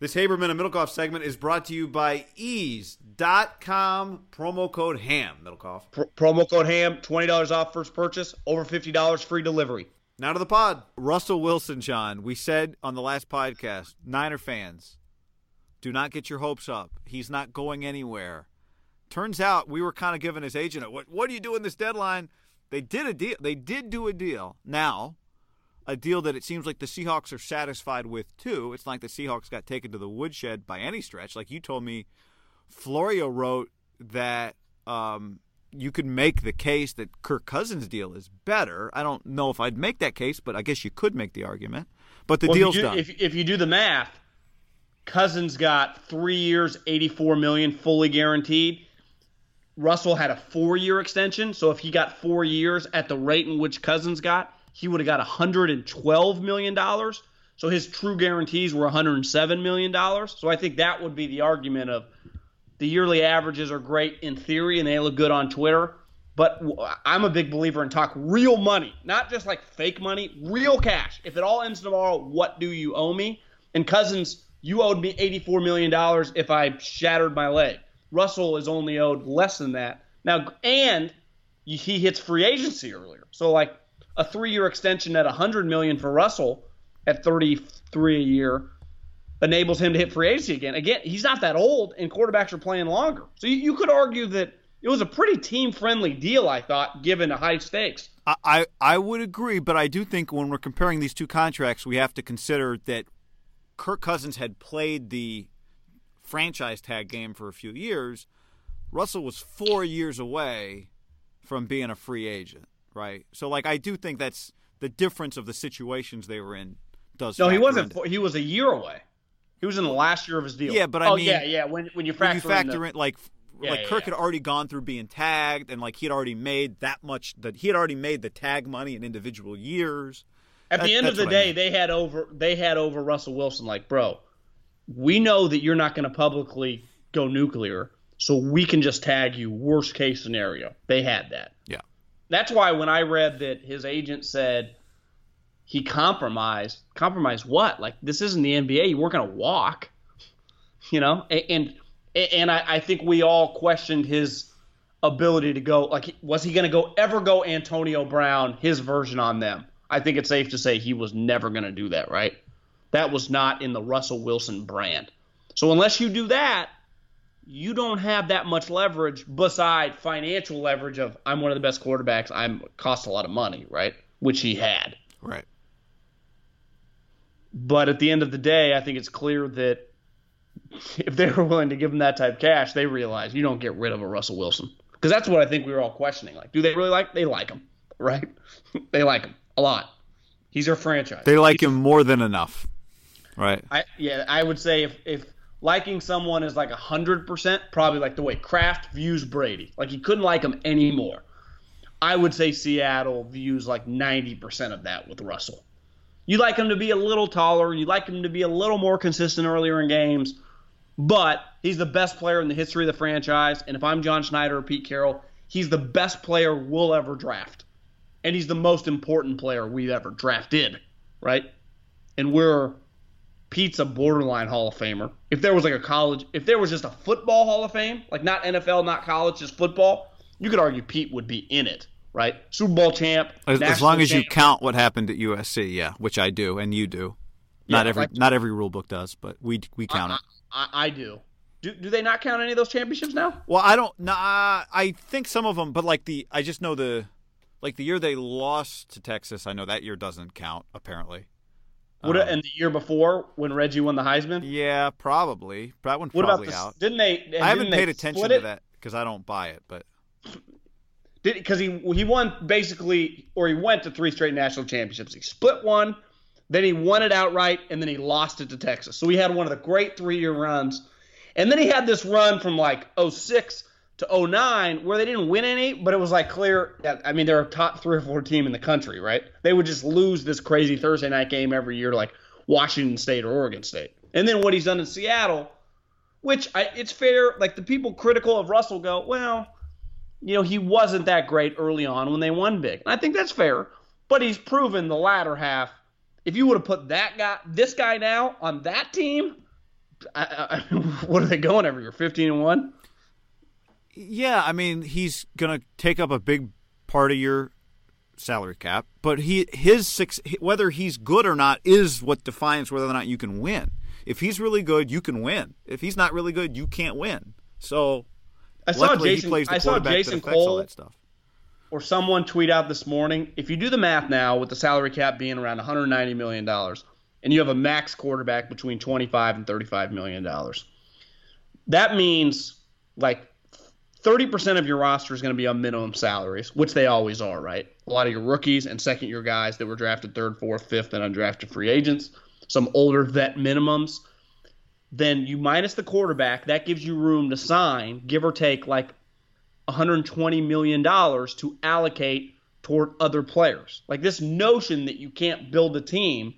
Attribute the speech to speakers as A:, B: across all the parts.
A: This Haberman and Middlekauff segment is brought to you by eaze.com promo code HAM, Middlekauff.
B: Pro- promo code HAM, $20 off first purchase, over $50 free delivery.
A: Now to the pod. Russell Wilson, John. We said on the last podcast, Niner fans, do not get your hopes up. He's not going anywhere. Turns out we were kind of giving his agent, what, what are you doing this deadline? They did a deal. They did do a deal. Now, a deal that it seems like the Seahawks are satisfied with too. It's like the Seahawks got taken to the woodshed by any stretch. Like you told me, Florio wrote that um, you could make the case that Kirk Cousins' deal is better. I don't know if I'd make that case, but I guess you could make the argument. But the
B: well,
A: deal's
B: if you, do,
A: done.
B: If, if you do the math, Cousins got three years, eighty-four million, fully guaranteed. Russell had a four-year extension, so if he got four years at the rate in which Cousins got, he would have got 112 million dollars. So his true guarantees were 107 million dollars. So I think that would be the argument of the yearly averages are great in theory and they look good on Twitter. But I'm a big believer in talk real money, not just like fake money, real cash. If it all ends tomorrow, what do you owe me? And Cousins, you owed me 84 million dollars if I shattered my leg. Russell is only owed less than that now, and he hits free agency earlier. So like a three-year extension at 100 million for Russell at 33 a year enables him to hit free agency again. Again, he's not that old, and quarterbacks are playing longer. So you, you could argue that it was a pretty team-friendly deal, I thought, given the high stakes.
A: I, I would agree, but I do think when we're comparing these two contracts, we have to consider that Kirk Cousins had played the franchise tag game for a few years. Russell was four years away from being a free agent right? So like I do think that's the difference of the situations they were in. Does
B: no, he wasn't. He was a year away. He was in the last year of his deal.
A: Yeah, but I
B: oh,
A: mean,
B: yeah, yeah. When when you factor,
A: when you factor
B: in, the,
A: in like
B: yeah,
A: like
B: yeah,
A: Kirk
B: yeah.
A: had already gone through being tagged, and like he had already made that much that he had already made the tag money in individual years.
B: At
A: That-
B: the end of the
A: what I
B: day,
A: mean.
B: they had over they had over Russell Wilson. Like, bro, we know that you're not going to publicly go nuclear, so we can just tag you. Worst case scenario, they had that.
A: Yeah.
B: That's why when I read that his agent said he compromised, compromised what? Like this isn't the NBA. You weren't going to walk, you know. A- And and I, I think we all questioned his ability to go. Like, was he going to go ever go Antonio Brown his version on them? I think it's safe to say he was never going to do that. Right? That was not in the Russell Wilson brand. So unless you do that, you don't have that much leverage beside financial leverage of I'm one of the best quarterbacks. I'm cost a lot of money, right? Which he had.
A: Right.
B: But at the end of the day, I think it's clear that if they were willing to give him that type of cash, they realize you don't get rid of a Russell Wilson. Because that's what I think we were all questioning. Like, do they really like? They like him, right? they like him a lot. He's their franchise.
A: They like him more than enough. Right.
B: I yeah, I would say if if liking someone is like hundred percent, probably like the way Kraft views Brady. Like he couldn't like him anymore. I would say Seattle views like ninety percent of that with Russell. You like him to be a little taller. You like him to be a little more consistent earlier in games. But he's the best player in the history of the franchise. And if I'm John Schneider or Pete Carroll, he's the best player we'll ever draft. And he's the most important player we've ever drafted, right? And we're Pete's a borderline Hall of Famer. If there was like a college, if there was just a football Hall of Fame, like not NFL, not college, just football, you could argue Pete would be in it, right? Super Bowl champ.
A: As, as long as champ. you count what happened at USC, yeah, which I do and you do. Not yeah, every like, not every rule book does, but we we count
B: I,
A: it.
B: I, I, do. Do do they not count any of those championships now?
A: Well, I don't. Nah, I think some of them, but like the I just know the like the year they lost to Texas. I know that year doesn't count apparently.
B: Would um, and the year before when Reggie won the Heisman?
A: Yeah, probably. That what probably about the, out.
B: Didn't they?
A: I haven't paid attention to that because I don't buy it, but did
B: because he he won basically, or he went to three straight national championships. He split one, then he won it outright, and then he lost it to Texas. So he had one of the great three year runs. And then he had this run from like 06 to 09 where they didn't win any, but it was like clear. That, I mean, they're a top three or four team in the country, right? They would just lose this crazy Thursday night game every year, like Washington State or Oregon State. And then what he's done in Seattle, which I, it's fair, like the people critical of Russell go, well, you know, he wasn't that great early on when they won big. And I think that's fair, but he's proven the latter half if you would have put that guy, this guy now on that team, I, I, what are they going every year? Fifteen and one.
A: Yeah, I mean he's gonna take up a big part of your salary cap, but he his six whether he's good or not is what defines whether or not you can win. If he's really good, you can win. If he's not really good, you can't win. So
B: I saw Jason. I saw Jason Cole or someone tweet out this morning if you do the math now with the salary cap being around 190 million dollars and you have a max quarterback between 25 and 35 million dollars that means like 30% of your roster is going to be on minimum salaries which they always are right a lot of your rookies and second year guys that were drafted third fourth fifth and undrafted free agents some older vet minimums then you minus the quarterback that gives you room to sign give or take like 120 million dollars to allocate toward other players. Like this notion that you can't build a team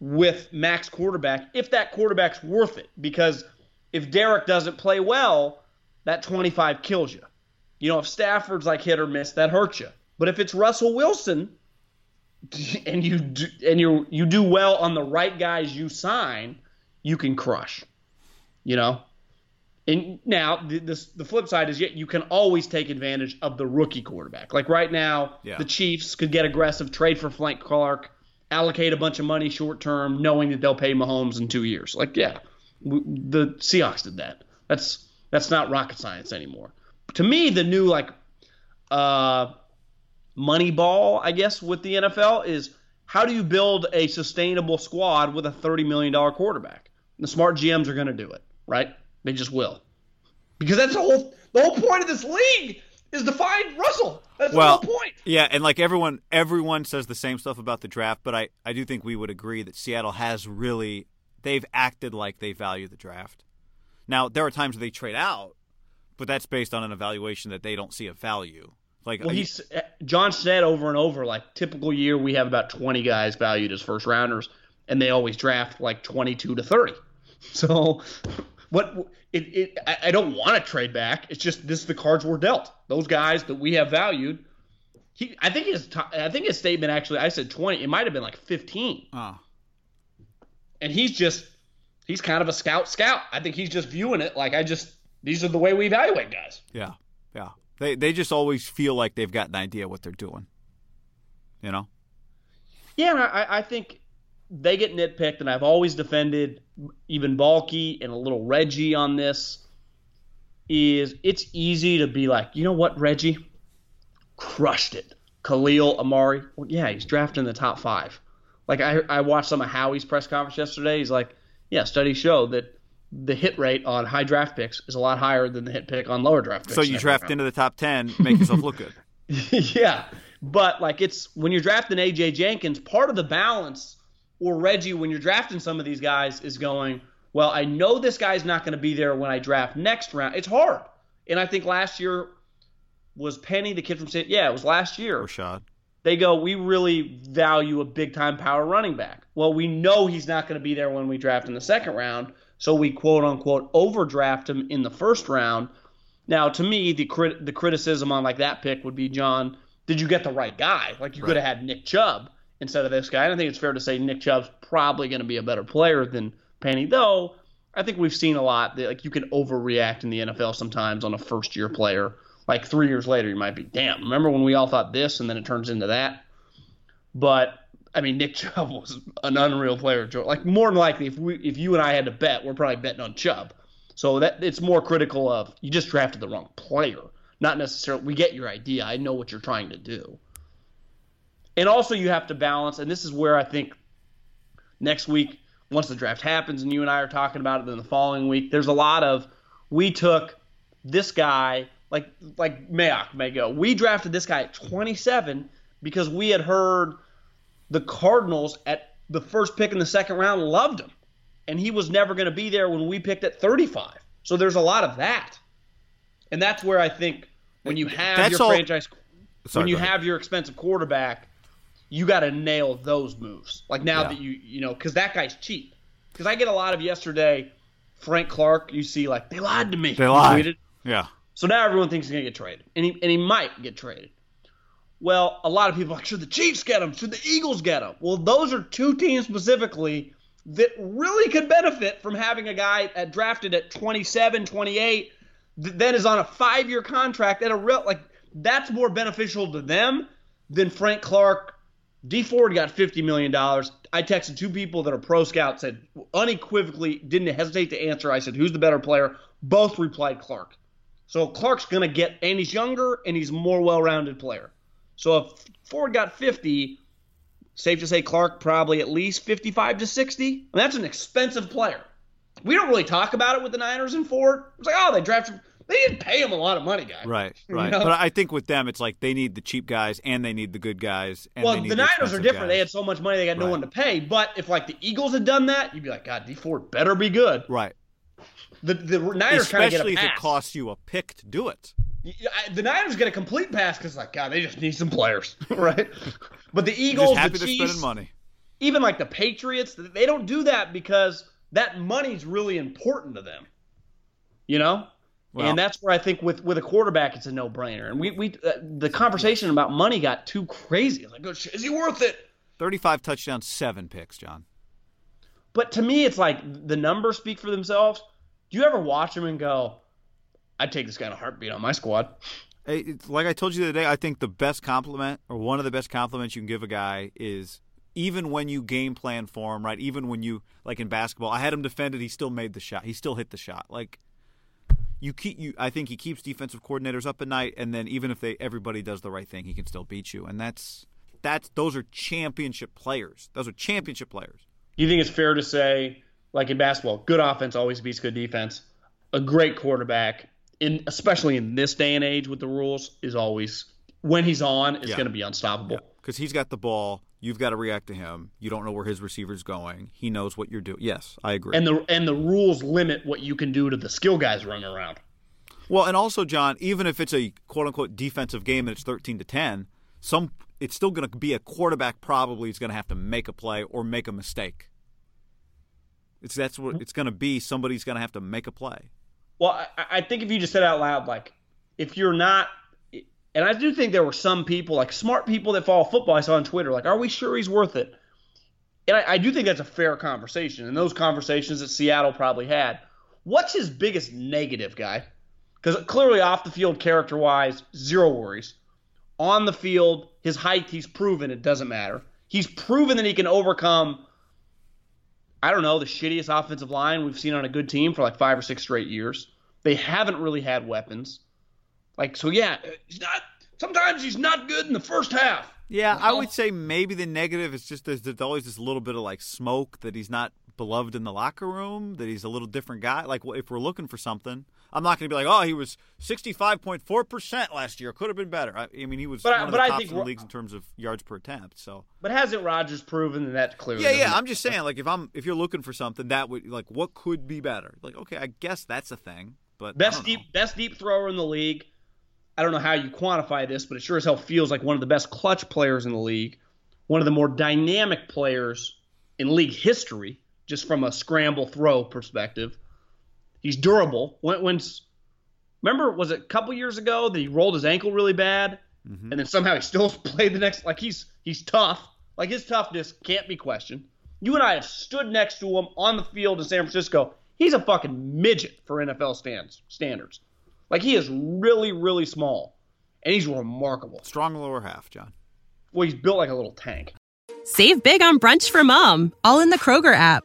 B: with max quarterback if that quarterback's worth it because if Derek doesn't play well, that 25 kills you. You know, if Stafford's like hit or miss, that hurts you. But if it's Russell Wilson and you do, and you you do well on the right guys you sign, you can crush. You know? And now the, the, the flip side is yet you can always take advantage of the rookie quarterback. Like right now, yeah. the Chiefs could get aggressive, trade for Frank Clark, allocate a bunch of money short term, knowing that they'll pay Mahomes in two years. Like yeah, the Seahawks did that. That's that's not rocket science anymore. To me, the new like uh, money ball, I guess, with the NFL is how do you build a sustainable squad with a thirty million dollar quarterback? The smart GMs are going to do it, right? They just will. Because that's the whole the whole point of this league is to find Russell. That's well, the whole point.
A: Yeah, and like everyone everyone says the same stuff about the draft, but I, I do think we would agree that Seattle has really they've acted like they value the draft. Now, there are times where they trade out, but that's based on an evaluation that they don't see a value. Like
B: well, he's eh, John said over and over, like typical year we have about twenty guys valued as first rounders, and they always draft like twenty two to thirty. So what it, it I don't want to trade back. It's just this is the cards we're dealt. Those guys that we have valued. He, I think his, I think his statement actually, I said twenty. It might have been like fifteen.
A: Oh.
B: And he's just, he's kind of a scout. Scout. I think he's just viewing it like I just. These are the way we evaluate guys.
A: Yeah, yeah. They they just always feel like they've got an idea what they're doing. You know.
B: Yeah, I, I think they get nitpicked, and I've always defended even Baalke and a little Reggie on this. Is it's easy to be like, you know what, Reggie crushed it. Khalil Amari, well, yeah, he's drafting the top five. Like I, I watched some of Howie's press conference yesterday. He's like, yeah, studies show that the hit rate on high draft picks is a lot higher than the hit pick on lower draft picks.
A: So you draft round. into the top ten, make yourself look good.
B: yeah, but like it's when you're drafting AJ Jenkins, part of the balance or Reggie, when you're drafting some of these guys, is going, well, I know this guy's not going to be there when I draft next round. It's hard. And I think last year was Penny, the kid from St. Yeah, it was last year.
A: Rashaad.
B: They go, we really value a big time power running back. Well, we know he's not going to be there when we draft in the second round, so we quote unquote overdraft him in the first round. Now, to me, the crit- the criticism on like that pick would be, John, did you get the right guy? Like you right. could have had Nick Chubb instead of this guy. And I think it's fair to say Nick Chubb's probably going to be a better player than Penny, though. I think we've seen a lot that like you can overreact in the NFL sometimes on a first year player like three years later, you might be, damn, remember when we all thought this and then it turns into that? But I mean, Nick Chubb was an unreal player. Like more than likely, if we, if you and I had to bet, we're probably betting on Chubb. So that it's more critical of you just drafted the wrong player, not necessarily. We get your idea. I know what you're trying to do. And also, you have to balance, and this is where I think next week, once the draft happens, and you and I are talking about it, then the following week, there's a lot of we took this guy like like Mayock may go. We drafted this guy at 27 because we had heard the Cardinals at the first pick in the second round loved him, and he was never going to be there when we picked at 35. So there's a lot of that, and that's where I think when you have that's your all... franchise, Sorry, when you have your expensive quarterback, you got to nail those moves. Like now yeah. that you you know because that guy's cheap. Because I get a lot of yesterday. Frank Clark, you see, like they lied to me.
A: They lied.
B: Yeah. So now everyone thinks he's going to get traded, and he, and he might get traded. Well, a lot of people like, should the Chiefs get him? Should the Eagles get him? Well, those are two teams specifically that really could benefit from having a guy at, drafted at 27, 28, that then is on a five year contract at a real, like, that's more beneficial to them than Frank Clark. Dee Ford got $50 million. I texted two people that are pro scouts, said unequivocally, didn't hesitate to answer. I said, who's the better player? Both replied Clark. So Clark's going to get, and he's younger and he's more well-rounded player. So if Ford got 50, safe to say Clark probably at least 55 to 60. I mean, that's an expensive player. We don't really talk about it with the Niners and Ford. It's like, oh, they drafted. They didn't pay him a lot of money, guy.
A: Right, right. You know? But I think with them, it's like they need the cheap guys and they need the good guys.
B: well,
A: the
B: Niners are different.
A: Guys.
B: They had so much money, they got right. no one to pay. But if like the Eagles had done that, you'd be like, God, Dee Ford better be good.
A: Right.
B: The the Niners kind of get a
A: Especially
B: if
A: it costs you a pick to do it.
B: The Niners get a complete pass because, like, God, they just need some players, right? But the Eagles,
A: happy
B: the
A: Chiefs, money.
B: even like the Patriots, they don't do that because that money's really important to them, you know. Well, and that's where I think with with a quarterback, it's a no brainer. And we we uh, the conversation about money got too crazy. Like, oh, is he worth it?
A: Thirty five touchdowns, seven picks, John.
B: But to me, it's like the numbers speak for themselves. Do you ever watch him and go, I'd take this guy in a heartbeat on my squad?
A: Hey, like I told you the other day, I think the best compliment or one of the best compliments you can give a guy is even when you game plan for him, right? Even when you like in basketball, I had him defended, he still made the shot. He still hit the shot. Like you keep you I think he keeps defensive coordinators up at night and then even if they everybody does the right thing, he can still beat you. And that's that's those are championship players. Those are championship players.
B: You think it's fair to say like in basketball, good offense always beats good defense. A great quarterback, in especially in this day and age with the rules, is always when he's on is yeah. going to be unstoppable.
A: Because yeah. he's got the ball, you've got to react to him. You don't know where his receiver's going. He knows what you're doing. Yes, I agree.
B: And the and the rules limit what you can do to the skill guys running around.
A: Well, and also, John, even if it's a quote unquote defensive game and it's thirteen to ten, some it's still going to be a quarterback probably is going to have to make a play or make a mistake. It's that's what mm-hmm. it's going to be. Somebody's going to have to make a play.
B: Well, I, I think if you just said out loud, like, if you're not, and I do think there were some people, like smart people that follow football, I saw on Twitter, like, are we sure he's worth it? And I, I do think that's a fair conversation. And those conversations that Seattle probably had. What's his biggest negative, guy? Because clearly off the field, character wise, zero worries. On the field, his height, he's proven it doesn't matter. He's proven that he can overcome I don't know, the shittiest offensive line we've seen on a good team for like five or six straight years. They haven't really had weapons. Like, so yeah, he's not. Sometimes he's not good in the first half.
A: Yeah, I would say maybe the negative is just there's, there's always this little bit of like smoke that he's not beloved in the locker room, that he's a little different guy. Like, if we're looking for something, I'm not going to be like, oh, he was 65.4% last year. Could have been better. I, I mean, he was but, one of the tops in the leagues in terms of yards per attempt. So,
B: But hasn't Rodgers proven that clearly?
A: Yeah, yeah. I'm just saying, like, if I'm if you're looking for something, that would like what could be better? Like, okay, I guess that's a thing. But
B: best deep best deep thrower in the league. I don't know how you quantify this, but it sure as hell feels like one of the best clutch players in the league, one of the more dynamic players in league history, just from a scramble throw perspective. He's durable. When, when remember, was it a couple years ago that he rolled his ankle really bad, mm-hmm. and then somehow he still played the next? Like he's he's tough. Like his toughness can't be questioned. You and I have stood next to him on the field in San Francisco. He's a fucking midget for NFL stands standards. Like he is really, really small, and he's remarkable.
A: Strong lower half, John.
B: Well, he's built like a little tank.
C: Save big on brunch for mom, all in the Kroger app.